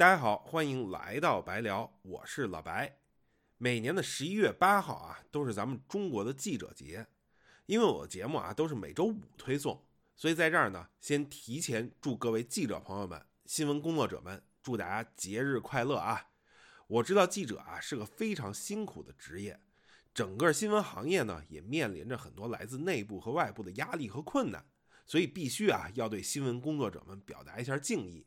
大家好，欢迎来到白聊，我是老白。每年的十一月八号啊，都是咱们中国的记者节。因为我的节目啊都是每周五推送，所以在这儿呢，先提前祝各位记者朋友们、新闻工作者们，祝大家节日快乐啊！我知道记者啊是个非常辛苦的职业，整个新闻行业呢也面临着很多来自内部和外部的压力和困难。所以必须啊，要对新闻工作者们表达一下敬意。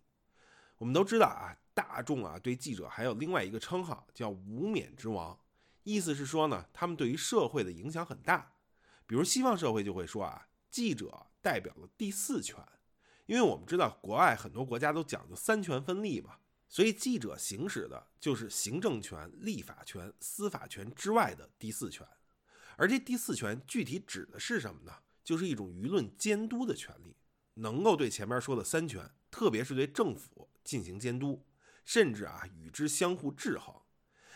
我们都知道啊，大众啊对记者还有另外一个称号叫“无冕之王”，意思是说呢，他们对于社会的影响很大。比如西方社会就会说啊，记者代表了第四权，因为我们知道国外很多国家都讲究三权分立嘛，所以记者行使的就是行政权、立法权、司法权之外的第四权。而这第四权具体指的是什么呢？就是一种舆论监督的权利，能够对前面说的三权，特别是对政府进行监督，甚至啊与之相互制衡。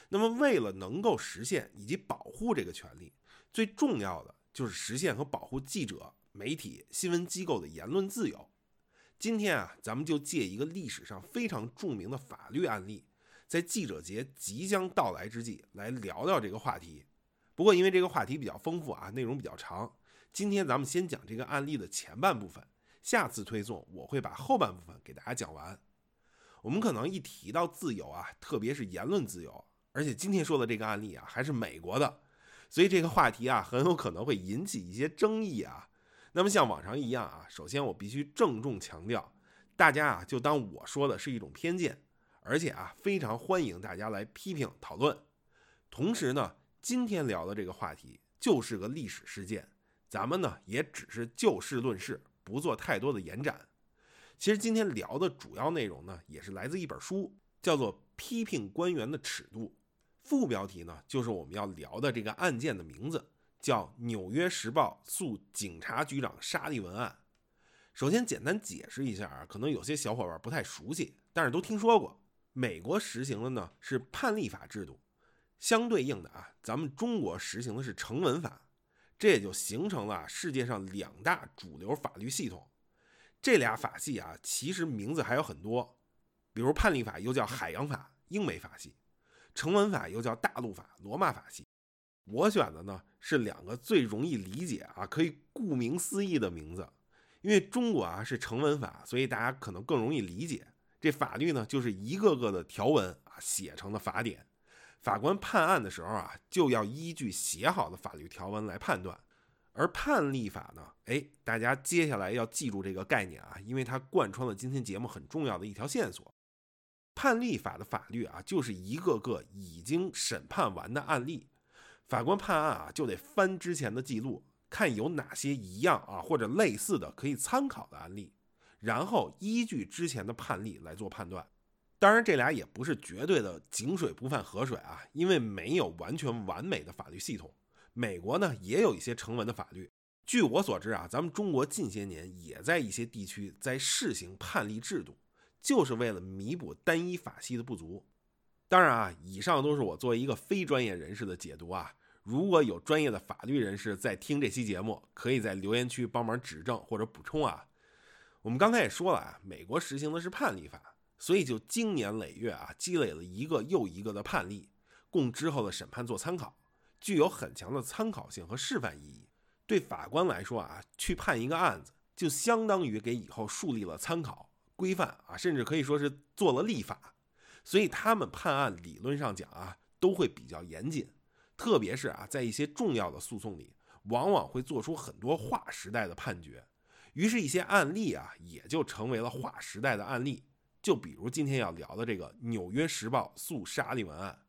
那么，为了能够实现以及保护这个权利，最重要的就是实现和保护记者、媒体、新闻机构的言论自由。今天啊，咱们就借一个历史上非常著名的法律案例，在记者节即将到来之际，来聊聊这个话题。不过，因为这个话题比较丰富啊，内容比较长。今天咱们先讲这个案例的前半部分，下次推送我会把后半部分给大家讲完。我们可能一提到自由啊，特别是言论自由，而且今天说的这个案例啊还是美国的，所以这个话题啊很有可能会引起一些争议啊。那么像往常一样啊，首先我必须郑重强调，大家啊就当我说的是一种偏见，而且啊非常欢迎大家来批评讨论。同时呢，今天聊的这个话题就是个历史事件。咱们呢也只是就事论事，不做太多的延展。其实今天聊的主要内容呢，也是来自一本书，叫做《批评官员的尺度》。副标题呢，就是我们要聊的这个案件的名字，叫《纽约时报诉警察局长沙利文案》。首先简单解释一下啊，可能有些小伙伴不太熟悉，但是都听说过。美国实行的呢是判例法制度，相对应的啊，咱们中国实行的是成文法。这也就形成了世界上两大主流法律系统。这俩法系啊，其实名字还有很多，比如判例法又叫海洋法，英美法系；成文法又叫大陆法，罗马法系。我选的呢是两个最容易理解啊，可以顾名思义的名字。因为中国啊是成文法，所以大家可能更容易理解。这法律呢就是一个个的条文啊写成的法典。法官判案的时候啊，就要依据写好的法律条文来判断。而判例法呢，哎，大家接下来要记住这个概念啊，因为它贯穿了今天节目很重要的一条线索。判例法的法律啊，就是一个个已经审判完的案例，法官判案啊，就得翻之前的记录，看有哪些一样啊或者类似的可以参考的案例，然后依据之前的判例来做判断。当然，这俩也不是绝对的井水不犯河水啊，因为没有完全完美的法律系统。美国呢也有一些成文的法律。据我所知啊，咱们中国近些年也在一些地区在试行判例制度，就是为了弥补单一法系的不足。当然啊，以上都是我作为一个非专业人士的解读啊。如果有专业的法律人士在听这期节目，可以在留言区帮忙指正或者补充啊。我们刚才也说了啊，美国实行的是判例法。所以就经年累月啊，积累了一个又一个的判例，供之后的审判做参考，具有很强的参考性和示范意义。对法官来说啊，去判一个案子，就相当于给以后树立了参考规范啊，甚至可以说是做了立法。所以他们判案理论上讲啊，都会比较严谨，特别是啊，在一些重要的诉讼里，往往会做出很多划时代的判决。于是，一些案例啊，也就成为了划时代的案例。就比如今天要聊的这个《纽约时报》诉沙利文案，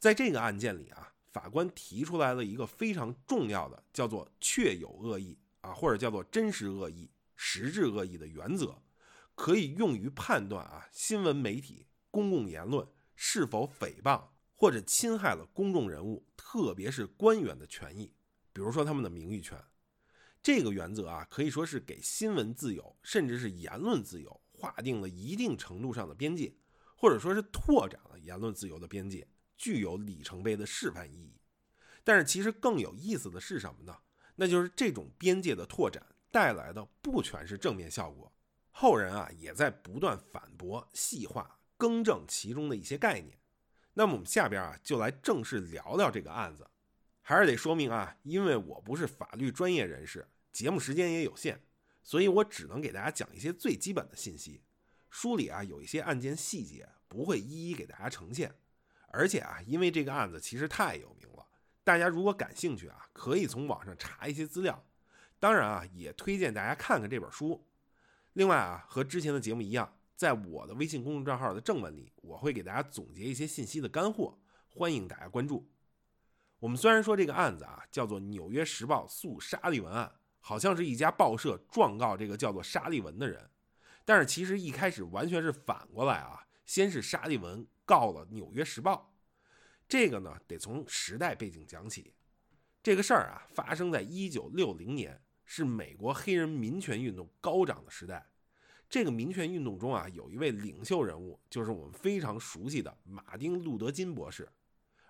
在这个案件里啊，法官提出来了一个非常重要的，叫做“确有恶意”啊，或者叫做“真实恶意”、“实质恶意”的原则，可以用于判断啊新闻媒体公共言论是否诽谤或者侵害了公众人物，特别是官员的权益，比如说他们的名誉权。这个原则啊，可以说是给新闻自由，甚至是言论自由。划定了一定程度上的边界，或者说是拓展了言论自由的边界，具有里程碑的示范意义。但是，其实更有意思的是什么呢？那就是这种边界的拓展带来的不全是正面效果。后人啊，也在不断反驳、细化、更正其中的一些概念。那么我们下边啊就来正式聊聊这个案子。还是得说明啊，因为我不是法律专业人士，节目时间也有限，所以我只能给大家讲一些最基本的信息。书里啊有一些案件细节不会一一给大家呈现，而且啊，因为这个案子其实太有名了，大家如果感兴趣啊，可以从网上查一些资料。当然啊，也推荐大家看看这本书。另外啊，和之前的节目一样，在我的微信公众账号的正文里，我会给大家总结一些信息的干货，欢迎大家关注。我们虽然说这个案子啊叫做《纽约时报诉沙利文案》，好像是一家报社状告这个叫做沙利文的人，但是其实一开始完全是反过来啊，先是沙利文告了《纽约时报》。这个呢得从时代背景讲起。这个事儿啊发生在一九六零年，是美国黑人民权运动高涨的时代。这个民权运动中啊有一位领袖人物，就是我们非常熟悉的马丁·路德·金博士。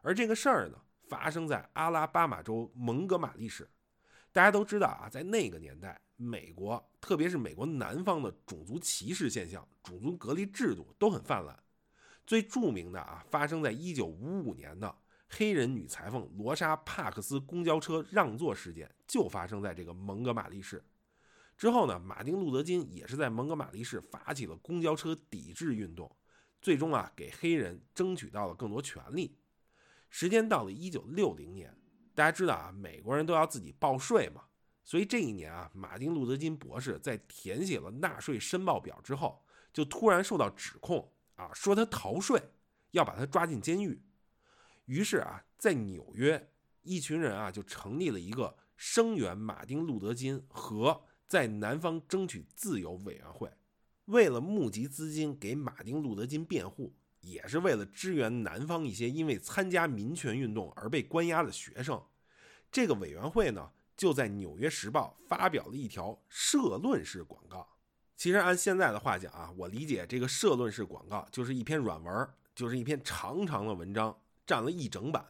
而这个事儿呢。发生在阿拉巴马州蒙哥马利市。大家都知道啊，在那个年代，美国特别是美国南方的种族歧视现象、种族隔离制度都很泛滥。最著名的啊，发生在1955年的黑人女裁缝罗莎·帕克斯公交车让座事件，就发生在这个蒙哥马利市。之后呢，马丁·路德·金也是在蒙哥马利市发起了公交车抵制运动，最终啊，给黑人争取到了更多权利。时间到了一九六零年，大家知道啊，美国人都要自己报税嘛，所以这一年啊，马丁·路德·金博士在填写了纳税申报表之后，就突然受到指控啊，说他逃税，要把他抓进监狱。于是啊，在纽约，一群人啊就成立了一个声援马丁·路德·金和在南方争取自由委员会，为了募集资金给马丁·路德·金辩护。也是为了支援南方一些因为参加民权运动而被关押的学生，这个委员会呢就在《纽约时报》发表了一条社论式广告。其实按现在的话讲啊，我理解这个社论式广告就是一篇软文，就是一篇长长的文章，占了一整版。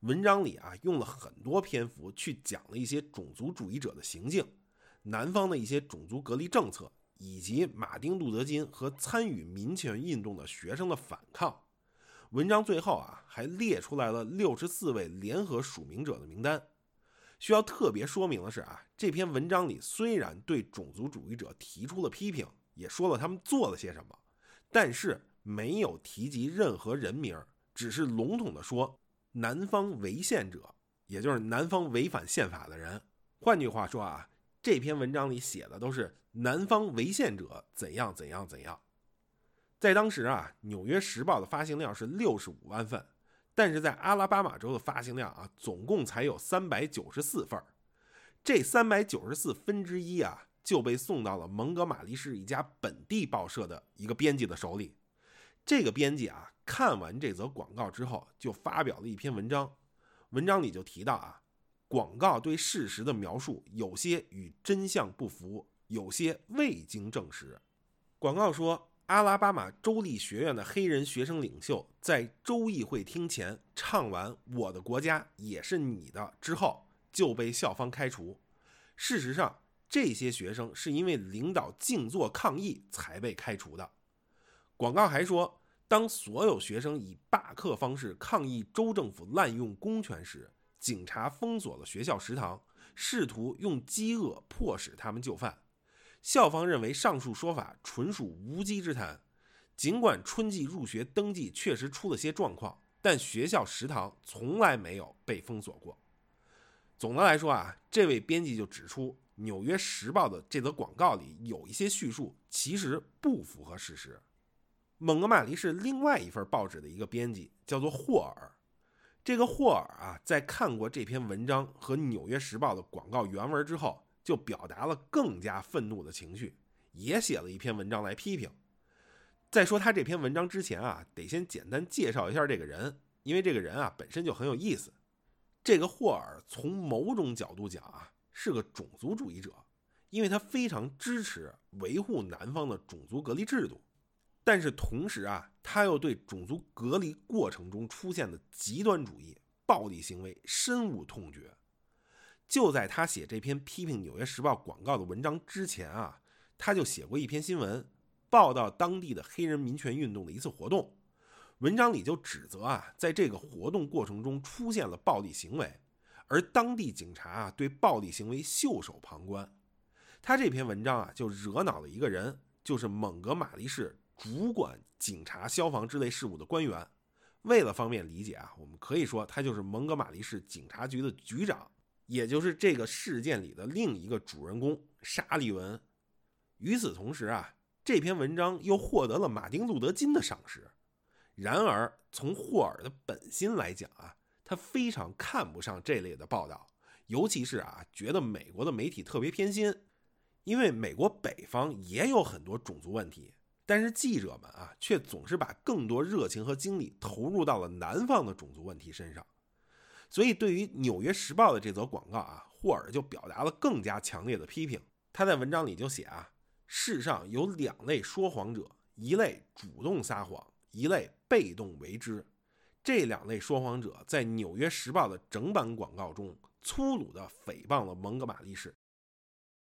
文章里啊用了很多篇幅去讲了一些种族主义者的行径，南方的一些种族隔离政策。以及马丁·路德·金和参与民权运动的学生的反抗。文章最后啊，还列出来了六十四位联合署名者的名单。需要特别说明的是啊，这篇文章里虽然对种族主义者提出了批评，也说了他们做了些什么，但是没有提及任何人名，只是笼统的说南方违宪者，也就是南方违反宪法的人。换句话说啊。这篇文章里写的都是南方违宪者怎样怎样怎样。在当时啊，《纽约时报》的发行量是六十五万份，但是在阿拉巴马州的发行量啊，总共才有三百九十四份。这三百九十四分之一啊，就被送到了蒙哥马利市一家本地报社的一个编辑的手里。这个编辑啊，看完这则广告之后，就发表了一篇文章，文章里就提到啊。广告对事实的描述有些与真相不符，有些未经证实。广告说，阿拉巴马州立学院的黑人学生领袖在州议会厅前唱完“我的国家也是你的”之后，就被校方开除。事实上，这些学生是因为领导静坐抗议才被开除的。广告还说，当所有学生以罢课方式抗议州政府滥用公权时，警察封锁了学校食堂，试图用饥饿迫使他们就范。校方认为上述说法纯属无稽之谈。尽管春季入学登记确实出了些状况，但学校食堂从来没有被封锁过。总的来说啊，这位编辑就指出，《纽约时报》的这则广告里有一些叙述其实不符合事实。蒙哥马利是另外一份报纸的一个编辑，叫做霍尔。这个霍尔啊，在看过这篇文章和《纽约时报》的广告原文之后，就表达了更加愤怒的情绪，也写了一篇文章来批评。在说他这篇文章之前啊，得先简单介绍一下这个人，因为这个人啊本身就很有意思。这个霍尔从某种角度讲啊，是个种族主义者，因为他非常支持维护南方的种族隔离制度。但是同时啊，他又对种族隔离过程中出现的极端主义、暴力行为深恶痛绝。就在他写这篇批评《纽约时报》广告的文章之前啊，他就写过一篇新闻，报道当地的黑人民权运动的一次活动。文章里就指责啊，在这个活动过程中出现了暴力行为，而当地警察啊对暴力行为袖手旁观。他这篇文章啊就惹恼了一个人，就是蒙哥马利市主管警察、消防之类事务的官员。为了方便理解啊，我们可以说他就是蒙哥马利市警察局的局长，也就是这个事件里的另一个主人公沙利文。与此同时啊，这篇文章又获得了马丁路德金的赏识。然而，从霍尔的本心来讲啊，他非常看不上这类的报道，尤其是啊，觉得美国的媒体特别偏心，因为美国北方也有很多种族问题。但是记者们啊，却总是把更多热情和精力投入到了南方的种族问题身上，所以对于《纽约时报》的这则广告啊，霍尔就表达了更加强烈的批评。他在文章里就写啊，世上有两类说谎者，一类主动撒谎，一类被动为之。这两类说谎者在《纽约时报》的整版广告中粗鲁地诽谤了蒙哥马利市。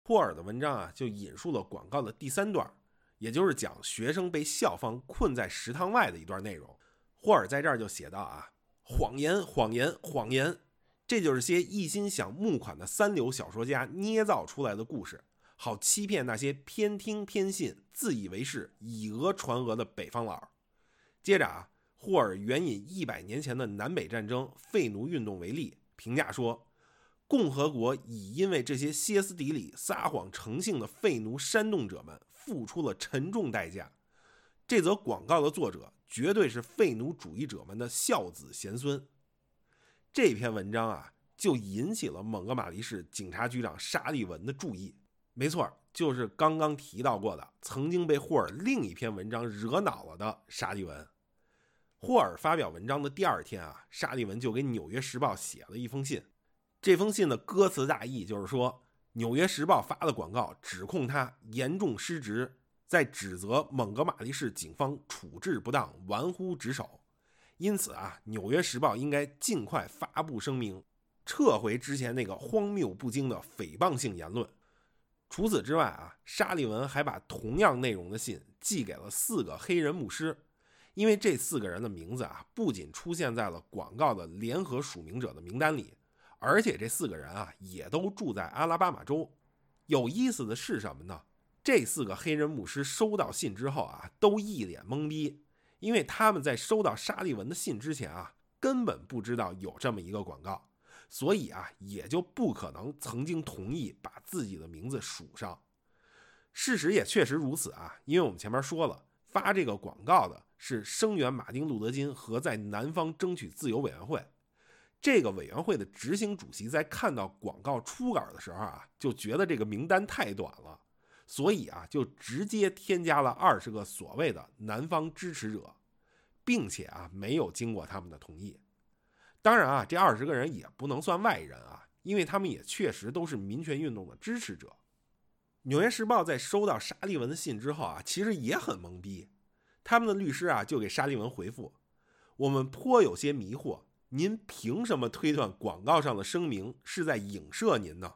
霍尔的文章啊，就引述了广告的第三段。也就是讲学生被校方困在食堂外的一段内容。霍尔在这儿就写到啊，谎言，谎言，谎言，这就是些一心想募款的三流小说家捏造出来的故事，好欺骗那些偏听偏信、自以为是、以讹传讹的北方佬。接着啊，霍尔援引一百年前的南北战争废奴运动为例，评价说，共和国已因为这些歇斯底里、撒谎成性的废奴煽动者们。付出了沉重代价。这则广告的作者绝对是废奴主义者们的孝子贤孙。这篇文章啊，就引起了蒙哥马利市警察局长沙利文的注意。没错，就是刚刚提到过的，曾经被霍尔另一篇文章惹恼了的沙利文。霍尔发表文章的第二天啊，沙利文就给《纽约时报》写了一封信。这封信的歌词大意就是说。《纽约时报》发的广告指控他严重失职，在指责蒙哥马利市警方处置不当、玩忽职守。因此啊，《纽约时报》应该尽快发布声明，撤回之前那个荒谬不经的诽谤性言论。除此之外啊，沙利文还把同样内容的信寄给了四个黑人牧师，因为这四个人的名字啊，不仅出现在了广告的联合署名者的名单里。而且这四个人啊，也都住在阿拉巴马州。有意思的是什么呢？这四个黑人牧师收到信之后啊，都一脸懵逼，因为他们在收到沙利文的信之前啊，根本不知道有这么一个广告，所以啊，也就不可能曾经同意把自己的名字署上。事实也确实如此啊，因为我们前面说了，发这个广告的是声援马丁·路德·金和在南方争取自由委员会。这个委员会的执行主席在看到广告初稿的时候啊，就觉得这个名单太短了，所以啊，就直接添加了二十个所谓的南方支持者，并且啊，没有经过他们的同意。当然啊，这二十个人也不能算外人啊，因为他们也确实都是民权运动的支持者。《纽约时报》在收到沙利文的信之后啊，其实也很懵逼。他们的律师啊，就给沙利文回复：“我们颇有些迷惑。”您凭什么推断广告上的声明是在影射您呢？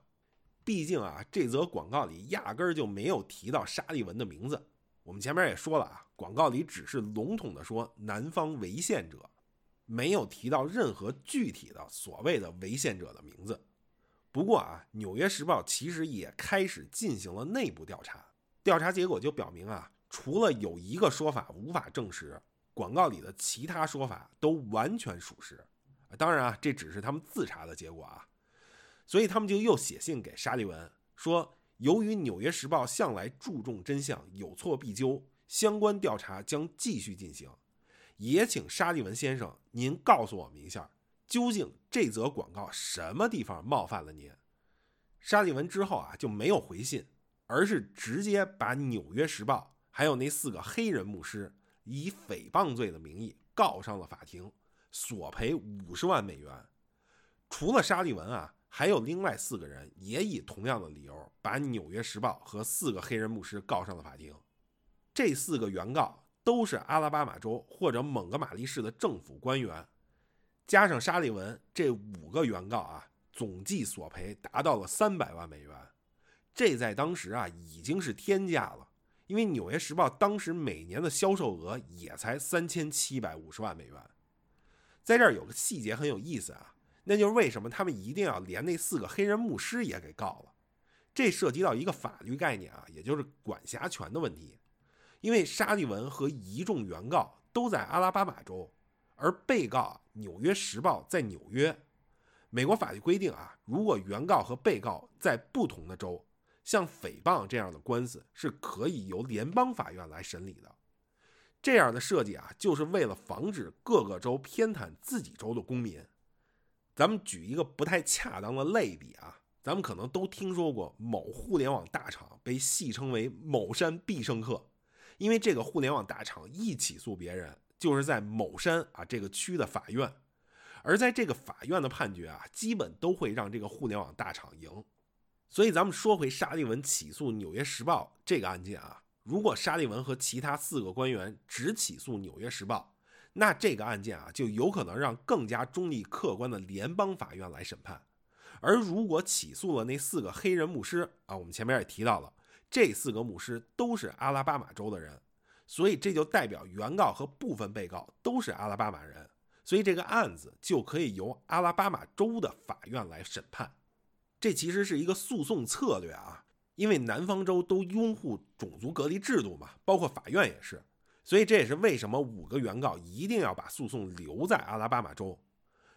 毕竟啊，这则广告里压根儿就没有提到沙利文的名字。我们前面也说了啊，广告里只是笼统的说南方违宪者，没有提到任何具体的所谓的违宪者的名字。不过啊，《纽约时报》其实也开始进行了内部调查，调查结果就表明啊，除了有一个说法无法证实，广告里的其他说法都完全属实。当然啊，这只是他们自查的结果啊，所以他们就又写信给沙利文说，由于《纽约时报》向来注重真相，有错必纠，相关调查将继续进行，也请沙利文先生您告诉我们一下，究竟这则广告什么地方冒犯了您？沙利文之后啊就没有回信，而是直接把《纽约时报》还有那四个黑人牧师以诽谤罪的名义告上了法庭。索赔五十万美元。除了沙利文啊，还有另外四个人也以同样的理由把《纽约时报》和四个黑人牧师告上了法庭。这四个原告都是阿拉巴马州或者蒙哥马利市的政府官员，加上沙利文这五个原告啊，总计索赔达到了三百万美元。这在当时啊已经是天价了，因为《纽约时报》当时每年的销售额也才三千七百五十万美元。在这儿有个细节很有意思啊，那就是为什么他们一定要连那四个黑人牧师也给告了？这涉及到一个法律概念啊，也就是管辖权的问题。因为沙利文和一众原告都在阿拉巴马州，而被告《纽约时报》在纽约。美国法律规定啊，如果原告和被告在不同的州。像诽谤这样的官司是可以由联邦法院来审理的。这样的设计啊，就是为了防止各个州偏袒自己州的公民。咱们举一个不太恰当的类比啊，咱们可能都听说过某互联网大厂被戏称为“某山必胜客”，因为这个互联网大厂一起诉别人，就是在某山啊这个区的法院，而在这个法院的判决啊，基本都会让这个互联网大厂赢。所以，咱们说回沙利文起诉《纽约时报》这个案件啊，如果沙利文和其他四个官员只起诉《纽约时报》，那这个案件啊就有可能让更加中立客观的联邦法院来审判。而如果起诉了那四个黑人牧师啊，我们前面也提到了，这四个牧师都是阿拉巴马州的人，所以这就代表原告和部分被告都是阿拉巴马人，所以这个案子就可以由阿拉巴马州的法院来审判。这其实是一个诉讼策略啊，因为南方州都拥护种族隔离制度嘛，包括法院也是，所以这也是为什么五个原告一定要把诉讼留在阿拉巴马州。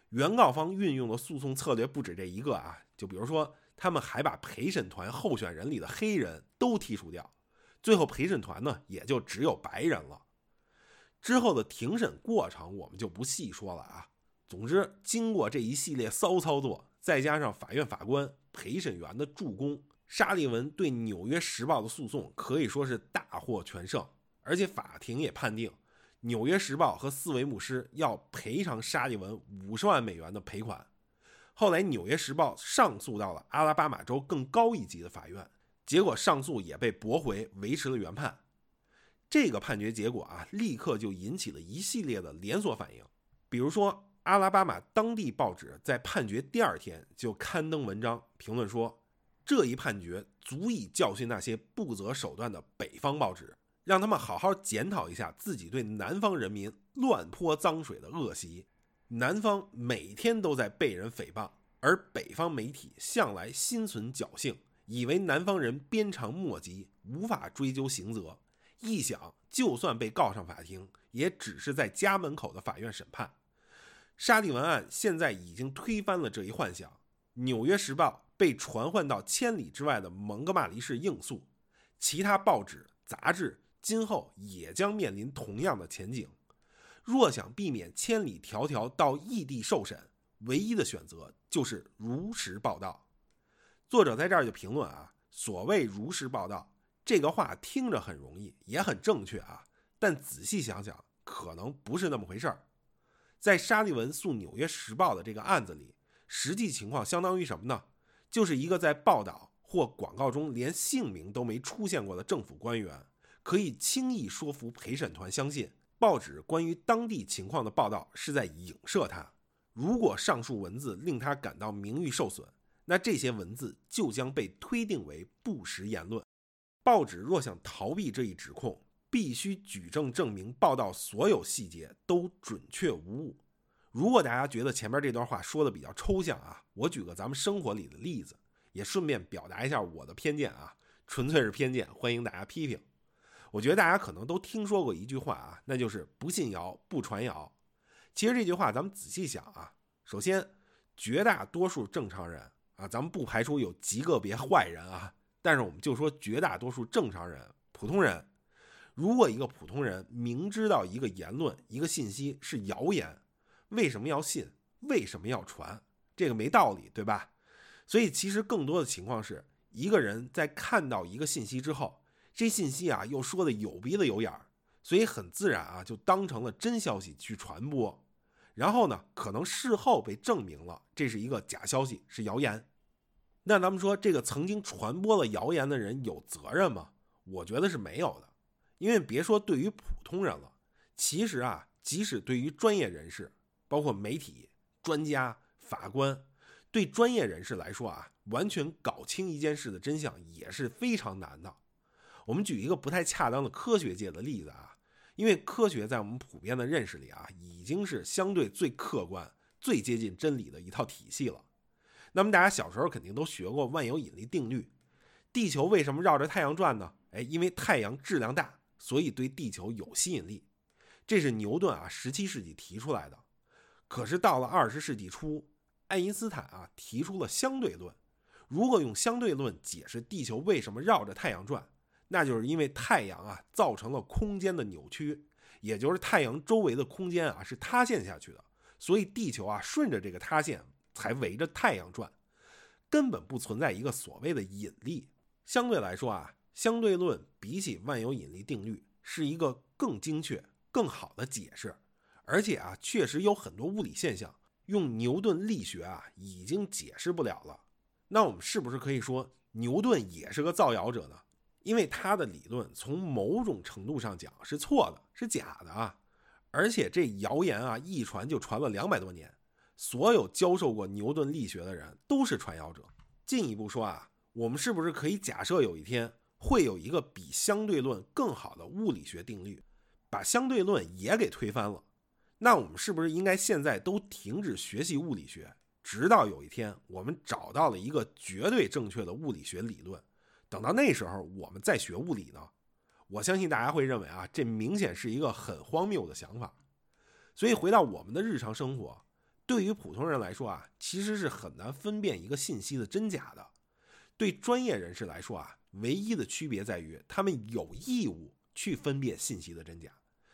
原告方运用的诉讼策略不止这一个啊，就比如说他们还把陪审团候选人里的黑人都剔除掉，最后陪审团呢也就只有白人了。之后的庭审过程我们就不细说了啊。总之，经过这一系列骚操作。再加上法院法官、陪审员的助攻，沙利文对《纽约时报》的诉讼可以说是大获全胜，而且法庭也判定《纽约时报》和四位牧师要赔偿沙利文五十万美元的赔款。后来，《纽约时报》上诉到了阿拉巴马州更高一级的法院，结果上诉也被驳回，维持了原判。这个判决结果啊，立刻就引起了一系列的连锁反应，比如说。阿拉巴马当地报纸在判决第二天就刊登文章评论说，这一判决足以教训那些不择手段的北方报纸，让他们好好检讨一下自己对南方人民乱泼脏水的恶习。南方每天都在被人诽谤，而北方媒体向来心存侥幸，以为南方人鞭长莫及，无法追究刑责。一想，就算被告上法庭，也只是在家门口的法院审判。沙利文案现在已经推翻了这一幻想，《纽约时报》被传唤到千里之外的蒙哥马利市应诉，其他报纸、杂志今后也将面临同样的前景。若想避免千里迢迢到异地受审，唯一的选择就是如实报道。作者在这儿就评论啊，所谓如实报道，这个话听着很容易，也很正确啊，但仔细想想，可能不是那么回事儿。在沙利文诉《纽约时报》的这个案子里，实际情况相当于什么呢？就是一个在报道或广告中连姓名都没出现过的政府官员，可以轻易说服陪审团相信报纸关于当地情况的报道是在影射他。如果上述文字令他感到名誉受损，那这些文字就将被推定为不实言论。报纸若想逃避这一指控，必须举证证明报道所有细节都准确无误。如果大家觉得前面这段话说的比较抽象啊，我举个咱们生活里的例子，也顺便表达一下我的偏见啊，纯粹是偏见，欢迎大家批评。我觉得大家可能都听说过一句话啊，那就是不信谣不传谣。其实这句话咱们仔细想啊，首先绝大多数正常人啊，咱们不排除有极个别坏人啊，但是我们就说绝大多数正常人、普通人。如果一个普通人明知道一个言论、一个信息是谣言，为什么要信？为什么要传？这个没道理，对吧？所以其实更多的情况是，一个人在看到一个信息之后，这信息啊又说的有鼻子有眼儿，所以很自然啊就当成了真消息去传播，然后呢，可能事后被证明了这是一个假消息，是谣言。那咱们说这个曾经传播了谣言的人有责任吗？我觉得是没有的。因为别说对于普通人了，其实啊，即使对于专业人士，包括媒体、专家、法官，对专业人士来说啊，完全搞清一件事的真相也是非常难的。我们举一个不太恰当的科学界的例子啊，因为科学在我们普遍的认识里啊，已经是相对最客观、最接近真理的一套体系了。那么大家小时候肯定都学过万有引力定律，地球为什么绕着太阳转呢？哎，因为太阳质量大，所以对地球有吸引力。这是牛顿啊，十七世纪提出来的。可是到了二十世纪初，爱因斯坦啊提出了相对论。如果用相对论解释地球为什么绕着太阳转，那就是因为太阳啊造成了空间的扭曲，也就是太阳周围的空间啊是塌陷下去的，所以地球啊顺着这个塌陷才围着太阳转，根本不存在一个所谓的引力。相对来说啊，相对论比起万有引力定律是一个更精确、更好的解释。而且啊，确实有很多物理现象用牛顿力学啊已经解释不了了。那我们是不是可以说牛顿也是个造谣者呢？因为他的理论从某种程度上讲是错的，是假的啊。而且这谣言啊一传就传了两百多年，所有教授过牛顿力学的人都是传谣者。进一步说啊，我们是不是可以假设有一天会有一个比相对论更好的物理学定律，把相对论也给推翻了？那我们是不是应该现在都停止学习物理学，直到有一天我们找到了一个绝对正确的物理学理论，等到那时候我们再学物理呢？我相信大家会认为啊，这明显是一个很荒谬的想法。所以回到我们的日常生活，对于普通人来说啊，其实是很难分辨一个信息的真假的。对专业人士来说啊，唯一的区别在于他们有义务去分辨信息的真假。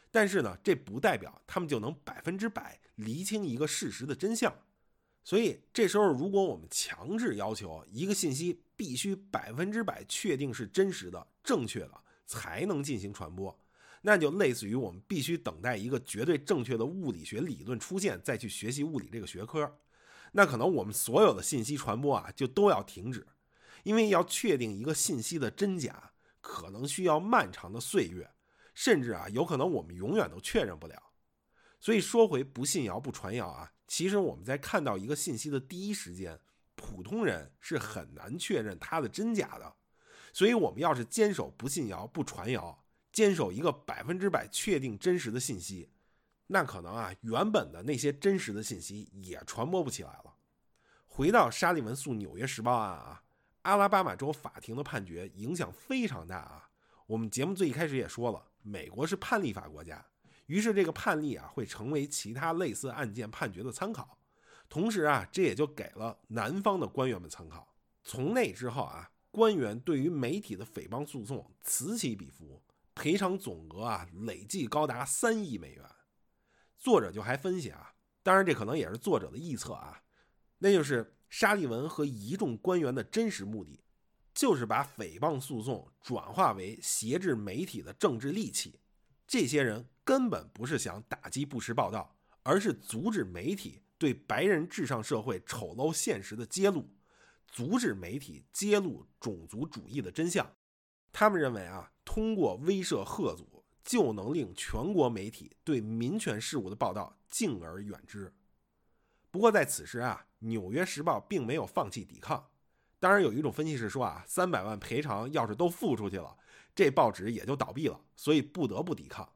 但是呢，这不代表他们就能百分之百厘清一个事实的真相。所以这时候，如果我们强制要求一个信息必须百分之百确定是真实的、正确的才能进行传播，那就类似于我们必须等待一个绝对正确的物理学理论出现再去学习物理这个学科。那可能我们所有的信息传播啊就都要停止，因为要确定一个信息的真假，可能需要漫长的岁月。甚至啊，有可能我们永远都确认不了。所以说回不信谣不传谣啊，其实我们在看到一个信息的第一时间，普通人是很难确认它的真假的。所以我们要是坚守不信谣不传谣，坚守一个百分之百确定真实的信息，那可能啊，原本的那些真实的信息也传播不起来了。回到沙利文诉《纽约时报》案啊，阿拉巴马州法庭的判决影响非常大啊。我们节目最一开始也说了。美国是判例法国家，于是这个判例啊会成为其他类似案件判决的参考，同时啊这也就给了南方的官员们参考。从那之后啊，官员对于媒体的诽谤诉讼此起彼伏，赔偿总额啊累计高达三亿美元。作者就还分析啊，当然这可能也是作者的臆测啊，那就是沙利文和一众官员的真实目的。就是把诽谤诉讼转化为挟制媒体的政治利器，这些人根本不是想打击不实报道，而是阻止媒体对白人至上社会丑陋现实的揭露，阻止媒体揭露种族主义的真相。他们认为啊，通过威慑贺祖，就能令全国媒体对民权事务的报道敬而远之。不过在此时啊，《纽约时报》并没有放弃抵抗。当然，有一种分析是说啊，三百万赔偿要是都付出去了，这报纸也就倒闭了，所以不得不抵抗。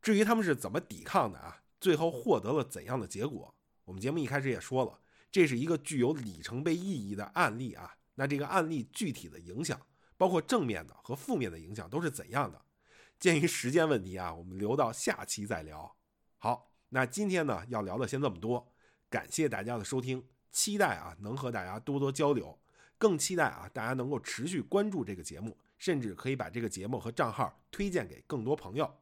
至于他们是怎么抵抗的啊，最后获得了怎样的结果，我们节目一开始也说了，这是一个具有里程碑意义的案例啊。那这个案例具体的影响，包括正面的和负面的影响都是怎样的？鉴于时间问题啊，我们留到下期再聊。好，那今天呢要聊的先这么多，感谢大家的收听，期待啊能和大家多多交流。更期待啊，大家能够持续关注这个节目，甚至可以把这个节目和账号推荐给更多朋友。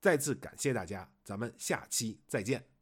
再次感谢大家，咱们下期再见。